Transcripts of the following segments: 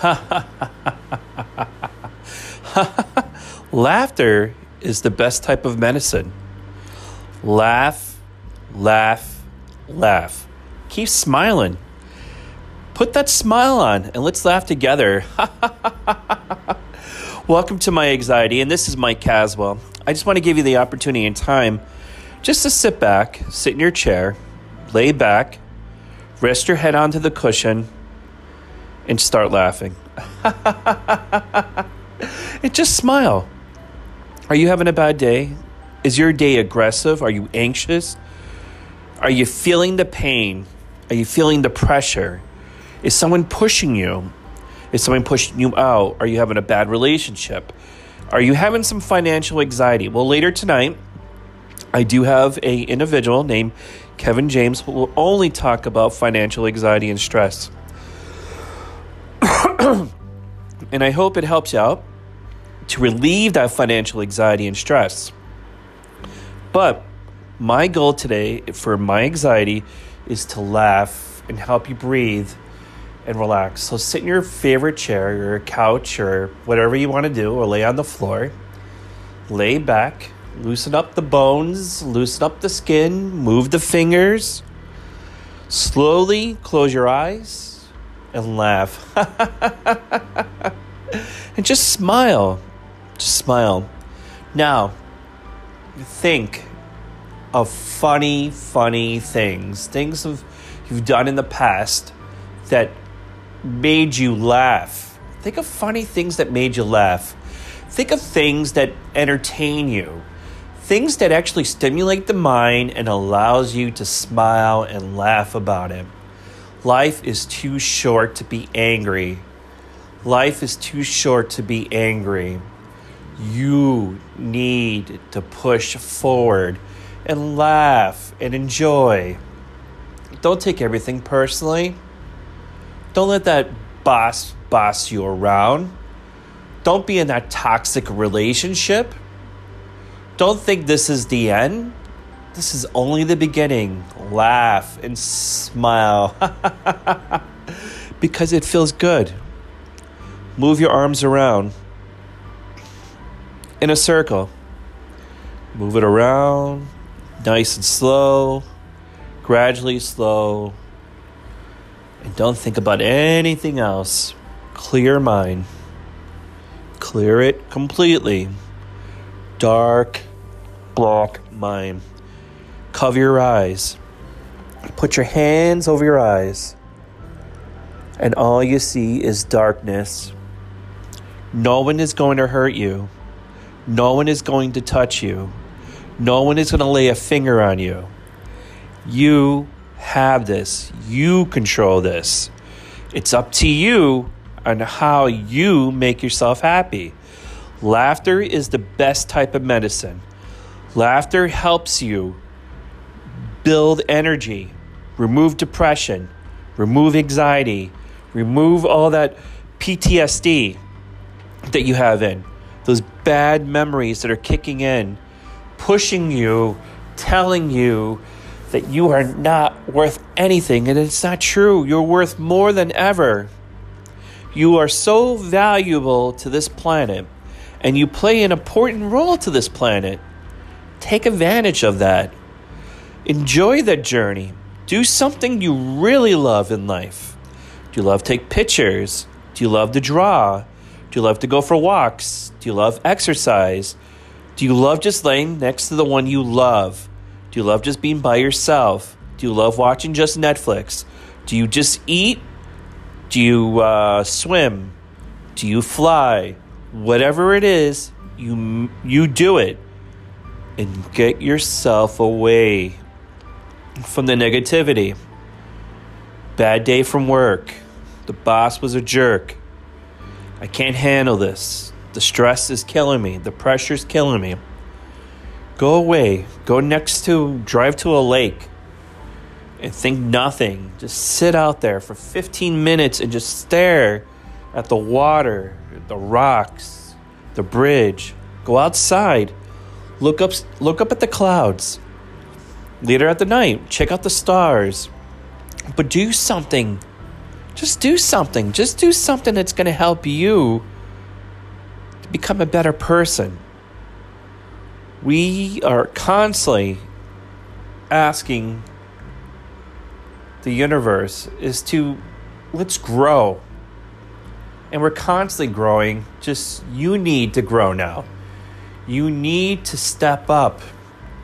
Laughter is the best type of medicine. Laugh, laugh, laugh. Keep smiling. Put that smile on and let's laugh together. Welcome to my anxiety, and this is Mike Caswell. I just want to give you the opportunity and time just to sit back, sit in your chair, lay back, rest your head onto the cushion, and start laughing. and just smile. Are you having a bad day? Is your day aggressive? Are you anxious? Are you feeling the pain? Are you feeling the pressure? Is someone pushing you? Is someone pushing you out? Are you having a bad relationship? Are you having some financial anxiety? Well, later tonight, I do have a individual named Kevin James who will only talk about financial anxiety and stress. and I hope it helps you out to relieve that financial anxiety and stress. But my goal today for my anxiety is to laugh and help you breathe and relax. So sit in your favorite chair, your couch, or whatever you want to do, or lay on the floor. Lay back, loosen up the bones, loosen up the skin, move the fingers. Slowly close your eyes and laugh. and just smile. Just smile. Now, think of funny, funny things, things of you've done in the past that made you laugh. Think of funny things that made you laugh. Think of things that entertain you. Things that actually stimulate the mind and allows you to smile and laugh about it. Life is too short to be angry. Life is too short to be angry. You need to push forward and laugh and enjoy. Don't take everything personally. Don't let that boss boss you around. Don't be in that toxic relationship. Don't think this is the end. This is only the beginning. Laugh and smile because it feels good. Move your arms around in a circle. Move it around, nice and slow, gradually slow, and don't think about anything else. Clear mind. Clear it completely. Dark, black mind. Cover your eyes. Put your hands over your eyes. And all you see is darkness. No one is going to hurt you. No one is going to touch you. No one is going to lay a finger on you. You have this. You control this. It's up to you on how you make yourself happy. Laughter is the best type of medicine. Laughter helps you build energy, remove depression, remove anxiety, remove all that PTSD that you have in, those bad memories that are kicking in, pushing you, telling you that you are not worth anything, and it's not true. You're worth more than ever. You are so valuable to this planet, and you play an important role to this planet. Take advantage of that. Enjoy the journey. Do something you really love in life. Do you love take pictures? Do you love to draw? Do you love to go for walks? Do you love exercise? Do you love just laying next to the one you love? Do you love just being by yourself? Do you love watching just Netflix? Do you just eat? Do you uh, swim? Do you fly? Whatever it is, you you do it and get yourself away from the negativity. Bad day from work. The boss was a jerk. I can't handle this. The stress is killing me. The pressure's killing me. Go away. Go next to, drive to a lake and think nothing. Just sit out there for 15 minutes and just stare at the water, the rocks, the bridge. Go outside. Look up look up at the clouds. Later at the night, check out the stars. But do something. Just do something. Just do something that's going to help you to become a better person. We are constantly asking the universe is to let's grow. And we're constantly growing. Just you need to grow now. You need to step up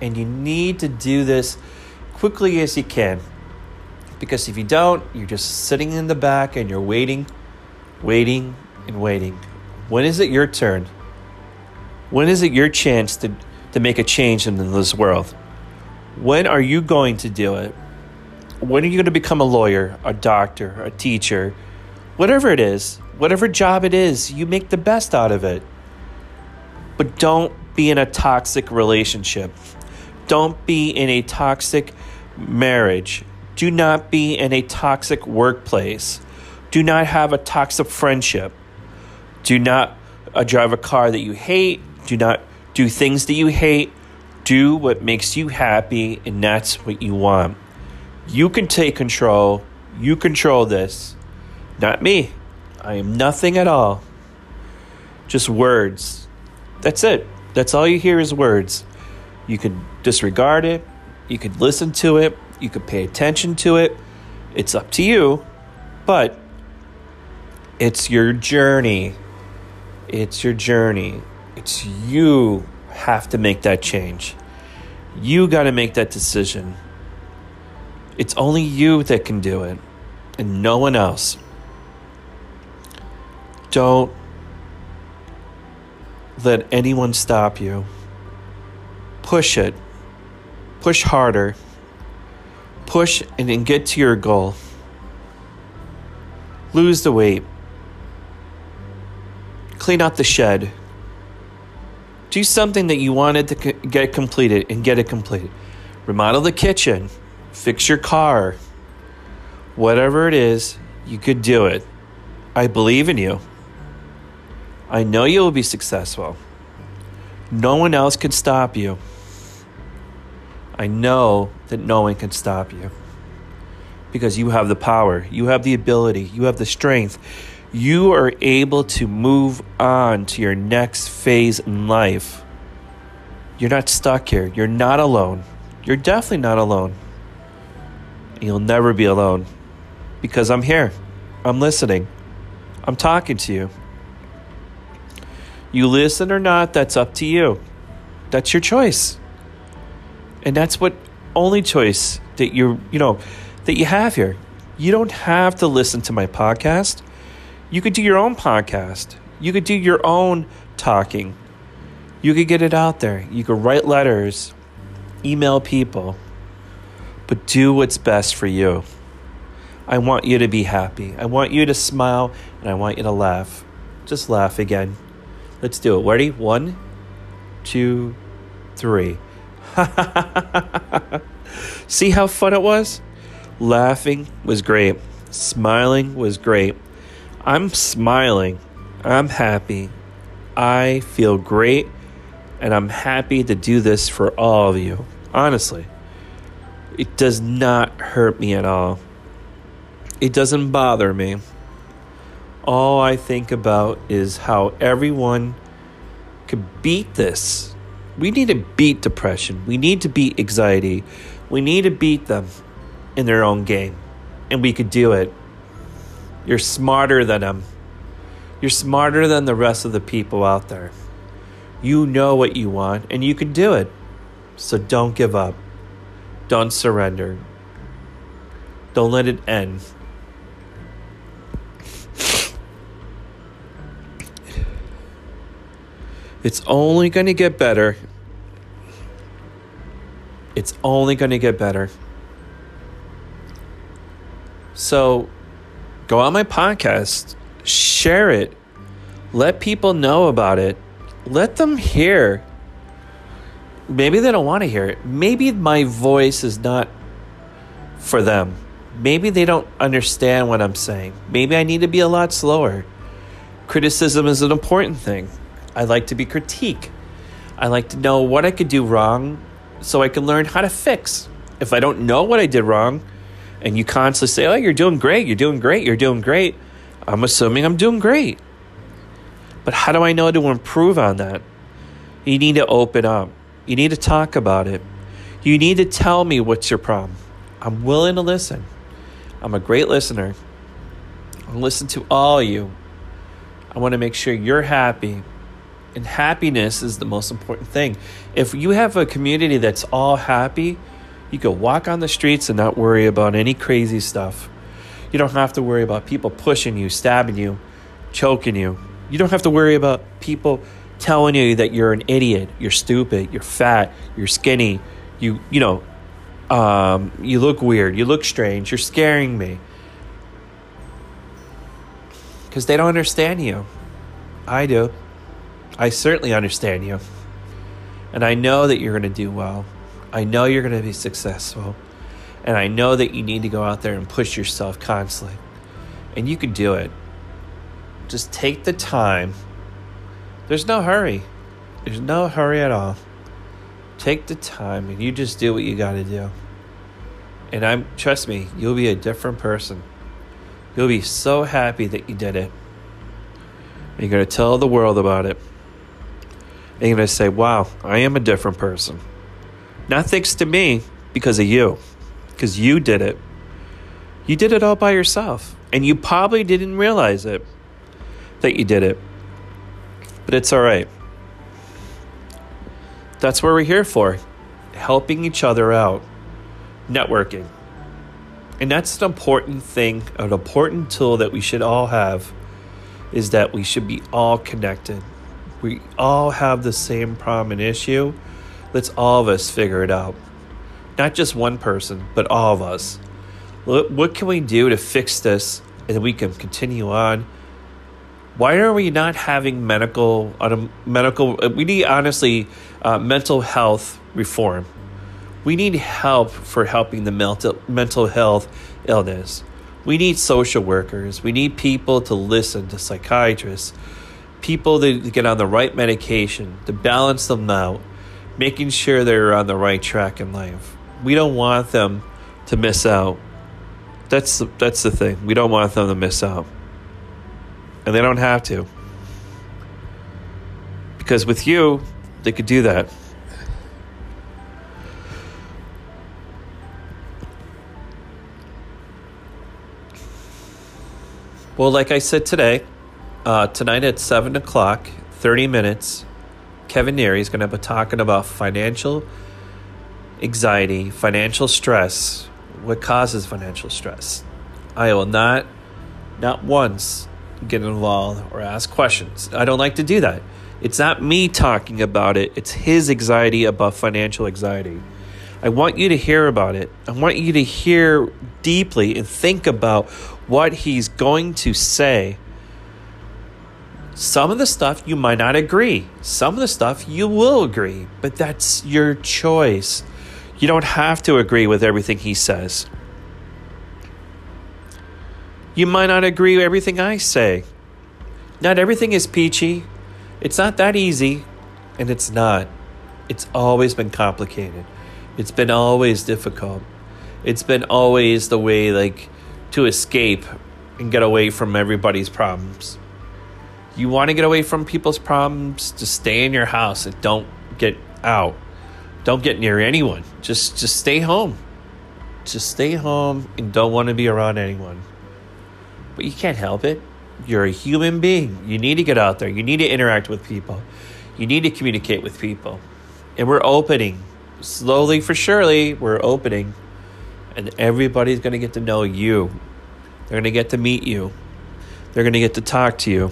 and you need to do this quickly as you can. Because if you don't, you're just sitting in the back and you're waiting, waiting, and waiting. When is it your turn? When is it your chance to, to make a change in this world? When are you going to do it? When are you going to become a lawyer, a doctor, a teacher, whatever it is, whatever job it is, you make the best out of it. But don't be in a toxic relationship. Don't be in a toxic marriage. Do not be in a toxic workplace. Do not have a toxic friendship. Do not uh, drive a car that you hate. Do not do things that you hate. Do what makes you happy, and that's what you want. You can take control. You control this. Not me. I am nothing at all. Just words. That's it. That's all you hear is words. You can disregard it. You could listen to it. You could pay attention to it. It's up to you. But it's your journey. It's your journey. It's you have to make that change. You got to make that decision. It's only you that can do it, and no one else. Don't let anyone stop you. Push it. Push harder. Push and then get to your goal. Lose the weight. Clean out the shed do something that you wanted to get completed and get it completed. Remodel the kitchen, fix your car, whatever it is, you could do it. I believe in you. I know you will be successful. No one else can stop you. I know that no one can stop you because you have the power, you have the ability, you have the strength you are able to move on to your next phase in life. You're not stuck here. You're not alone. You're definitely not alone. You'll never be alone because I'm here. I'm listening. I'm talking to you. You listen or not, that's up to you. That's your choice. And that's what only choice that you you know that you have here. You don't have to listen to my podcast. You could do your own podcast. You could do your own talking. You could get it out there. You could write letters, email people, but do what's best for you. I want you to be happy. I want you to smile and I want you to laugh. Just laugh again. Let's do it. Ready? One, two, three. See how fun it was? Laughing was great. Smiling was great. I'm smiling. I'm happy. I feel great. And I'm happy to do this for all of you. Honestly, it does not hurt me at all. It doesn't bother me. All I think about is how everyone could beat this. We need to beat depression. We need to beat anxiety. We need to beat them in their own game. And we could do it. You're smarter than them. You're smarter than the rest of the people out there. You know what you want and you can do it. So don't give up. Don't surrender. Don't let it end. It's only going to get better. It's only going to get better. So go on my podcast, share it, let people know about it, let them hear. Maybe they don't want to hear it. Maybe my voice is not for them. Maybe they don't understand what I'm saying. Maybe I need to be a lot slower. Criticism is an important thing. I like to be critique. I like to know what I could do wrong so I can learn how to fix. If I don't know what I did wrong, and you constantly say, Oh, you're doing great, you're doing great, you're doing great, I'm assuming I'm doing great. But how do I know to improve on that? You need to open up. You need to talk about it. You need to tell me what's your problem. I'm willing to listen. I'm a great listener. I'll listen to all you. I want to make sure you're happy. And happiness is the most important thing. If you have a community that's all happy, you can walk on the streets and not worry about any crazy stuff. You don't have to worry about people pushing you, stabbing you, choking you. You don't have to worry about people telling you that you're an idiot, you're stupid, you're fat, you're skinny, you you know, um, you look weird, you look strange, you're scaring me. Because they don't understand you. I do. I certainly understand you. And I know that you're going to do well. I know you're going to be successful. And I know that you need to go out there and push yourself constantly. And you can do it. Just take the time. There's no hurry. There's no hurry at all. Take the time and you just do what you got to do. And I'm trust me, you'll be a different person. You'll be so happy that you did it. You're going to tell the world about it. And you're going to say, wow, I am a different person. Not thanks to me, because of you. Because you did it. You did it all by yourself. And you probably didn't realize it that you did it. But it's all right. That's what we're here for helping each other out, networking. And that's an important thing, an important tool that we should all have is that we should be all connected. We all have the same problem and issue. Let's all of us figure it out. Not just one person, but all of us. What can we do to fix this and we can continue on? Why are we not having medical, uh, medical? We need honestly uh, mental health reform. We need help for helping the mental mental health illness. We need social workers. We need people to listen to psychiatrists, people to get on the right medication, to balance them out, making sure they're on the right track in life. We don't want them to miss out. That's the, that's the thing. We don't want them to miss out. And they don't have to. Because with you, they could do that. Well, like I said today, uh, tonight at 7 o'clock, 30 minutes, Kevin Neary is going to be talking about financial anxiety, financial stress, what causes financial stress. I will not, not once, get involved or ask questions. I don't like to do that. It's not me talking about it, it's his anxiety about financial anxiety. I want you to hear about it. I want you to hear deeply and think about what he's going to say. Some of the stuff you might not agree. Some of the stuff you will agree, but that's your choice. You don't have to agree with everything he says. You might not agree with everything I say. Not everything is peachy. It's not that easy, and it's not. It's always been complicated. It's been always difficult. It's been always the way, like, to escape and get away from everybody's problems. You want to get away from people's problems, just stay in your house and don't get out. Don't get near anyone. Just just stay home. Just stay home and don't want to be around anyone. But you can't help it. You're a human being. You need to get out there. You need to interact with people. You need to communicate with people. And we're opening. Slowly for surely, we're opening and everybody's going to get to know you. They're going to get to meet you. They're going to get to talk to you.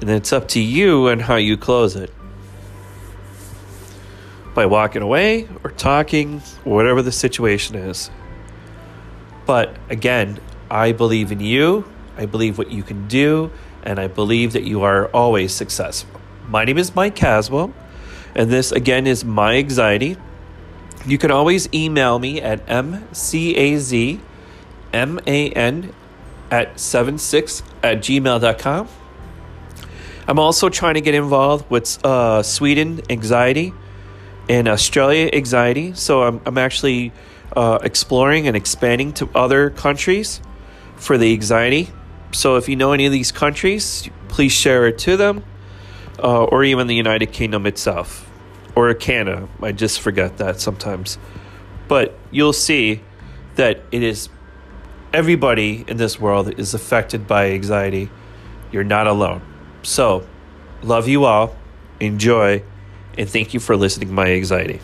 And it's up to you and how you close it. By walking away or talking, or whatever the situation is. But again, I believe in you. I believe what you can do. And I believe that you are always successful. My name is Mike Caswell. And this, again, is My Anxiety. You can always email me at mcazman at 76 at gmail.com. I'm also trying to get involved with uh, Sweden Anxiety and Australia Anxiety. So I'm, I'm actually uh, exploring and expanding to other countries for the anxiety. So if you know any of these countries, please share it to them, uh, or even the United Kingdom itself, or Canada. I just forget that sometimes. But you'll see that it is everybody in this world is affected by anxiety. You're not alone. So, love you all, enjoy, and thank you for listening to my anxiety.